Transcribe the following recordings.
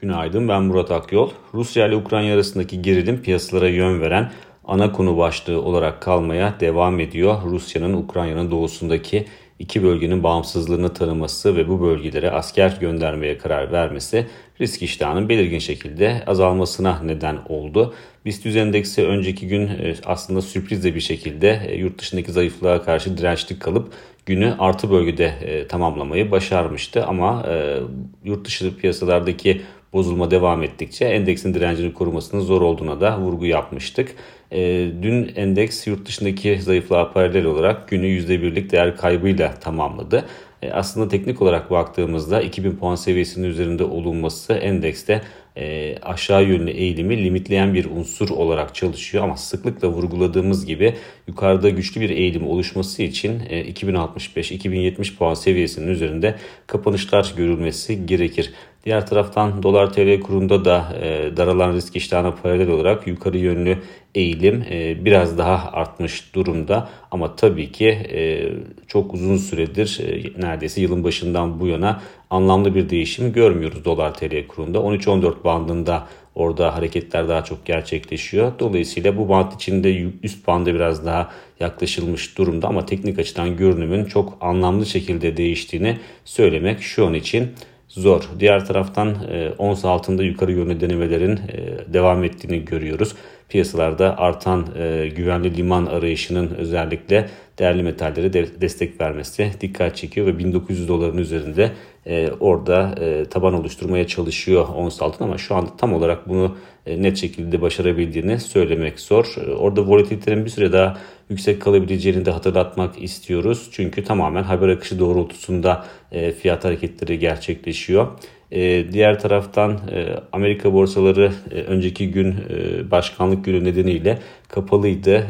Günaydın ben Murat Akyol. Rusya ile Ukrayna arasındaki gerilim piyasalara yön veren ana konu başlığı olarak kalmaya devam ediyor. Rusya'nın Ukrayna'nın doğusundaki iki bölgenin bağımsızlığını tanıması ve bu bölgelere asker göndermeye karar vermesi risk iştahının belirgin şekilde azalmasına neden oldu. BIST endeksi önceki gün e, aslında sürprizle bir şekilde e, yurt dışındaki zayıflığa karşı dirençli kalıp günü artı bölgede e, tamamlamayı başarmıştı ama yurt dışı piyasalardaki bozulma devam ettikçe endeksin direncini korumasının zor olduğuna da vurgu yapmıştık. E, dün endeks yurt dışındaki zayıflığa paralel olarak günü %1'lik değer kaybıyla tamamladı. E, aslında teknik olarak baktığımızda 2000 puan seviyesinin üzerinde olunması endekste e, aşağı yönlü eğilimi limitleyen bir unsur olarak çalışıyor ama sıklıkla vurguladığımız gibi yukarıda güçlü bir eğilim oluşması için e, 2065-2070 puan seviyesinin üzerinde kapanışlar görülmesi gerekir. Diğer taraftan dolar TL kurunda da e, daralan risk iştahına paralel olarak yukarı yönlü eğilim e, biraz daha artmış durumda. Ama tabii ki e, çok uzun süredir e, neredeyse yılın başından bu yana anlamlı bir değişim görmüyoruz dolar TL kurunda. 13-14 bandında orada hareketler daha çok gerçekleşiyor. Dolayısıyla bu band içinde üst banda biraz daha yaklaşılmış durumda ama teknik açıdan görünümün çok anlamlı şekilde değiştiğini söylemek şu an için zor. Diğer taraftan e, ons altında yukarı yönlü denemelerin e, devam ettiğini görüyoruz. Piyasalarda artan e, güvenli liman arayışının özellikle değerli metallere de, destek vermesi dikkat çekiyor ve 1900 doların üzerinde e, orada e, taban oluşturmaya çalışıyor ons altın ama şu anda tam olarak bunu e, net şekilde başarabildiğini söylemek zor. E, orada volatilitenin bir süre daha yüksek kalabileceğini de hatırlatmak istiyoruz. Çünkü tamamen haber akışı doğrultusunda e, fiyat hareketleri gerçekleşiyor. E, diğer taraftan e, Amerika borsaları e, önceki gün e, başkanlık günü nedeniyle kapalıydı.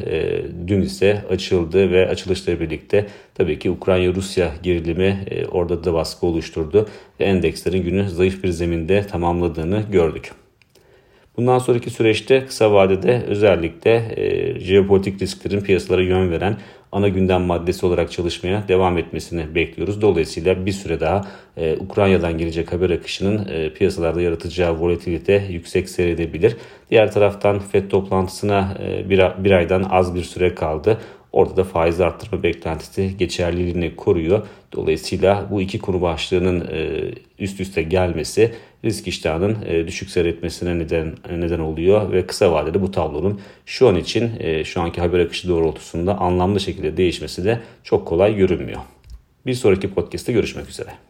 Dün ise açıldı ve açılışla birlikte tabii ki Ukrayna-Rusya gerilimi orada da baskı oluşturdu ve endekslerin günü zayıf bir zeminde tamamladığını gördük. Bundan sonraki süreçte kısa vadede özellikle e, jeopolitik risklerin piyasalara yön veren ana gündem maddesi olarak çalışmaya devam etmesini bekliyoruz. Dolayısıyla bir süre daha e, Ukrayna'dan gelecek haber akışının e, piyasalarda yaratacağı volatilite yüksek seyredebilir. Diğer taraftan FED toplantısına e, bir, bir aydan az bir süre kaldı. Orada da faiz arttırma beklentisi geçerliliğini koruyor. Dolayısıyla bu iki konu başlığının e, üst üste gelmesi risk iştahının e, düşük seyretmesine neden neden oluyor ve kısa vadede bu tablonun şu an için e, şu anki haber akışı doğrultusunda anlamlı şekilde değişmesi de çok kolay görünmüyor. Bir sonraki podcast'te görüşmek üzere.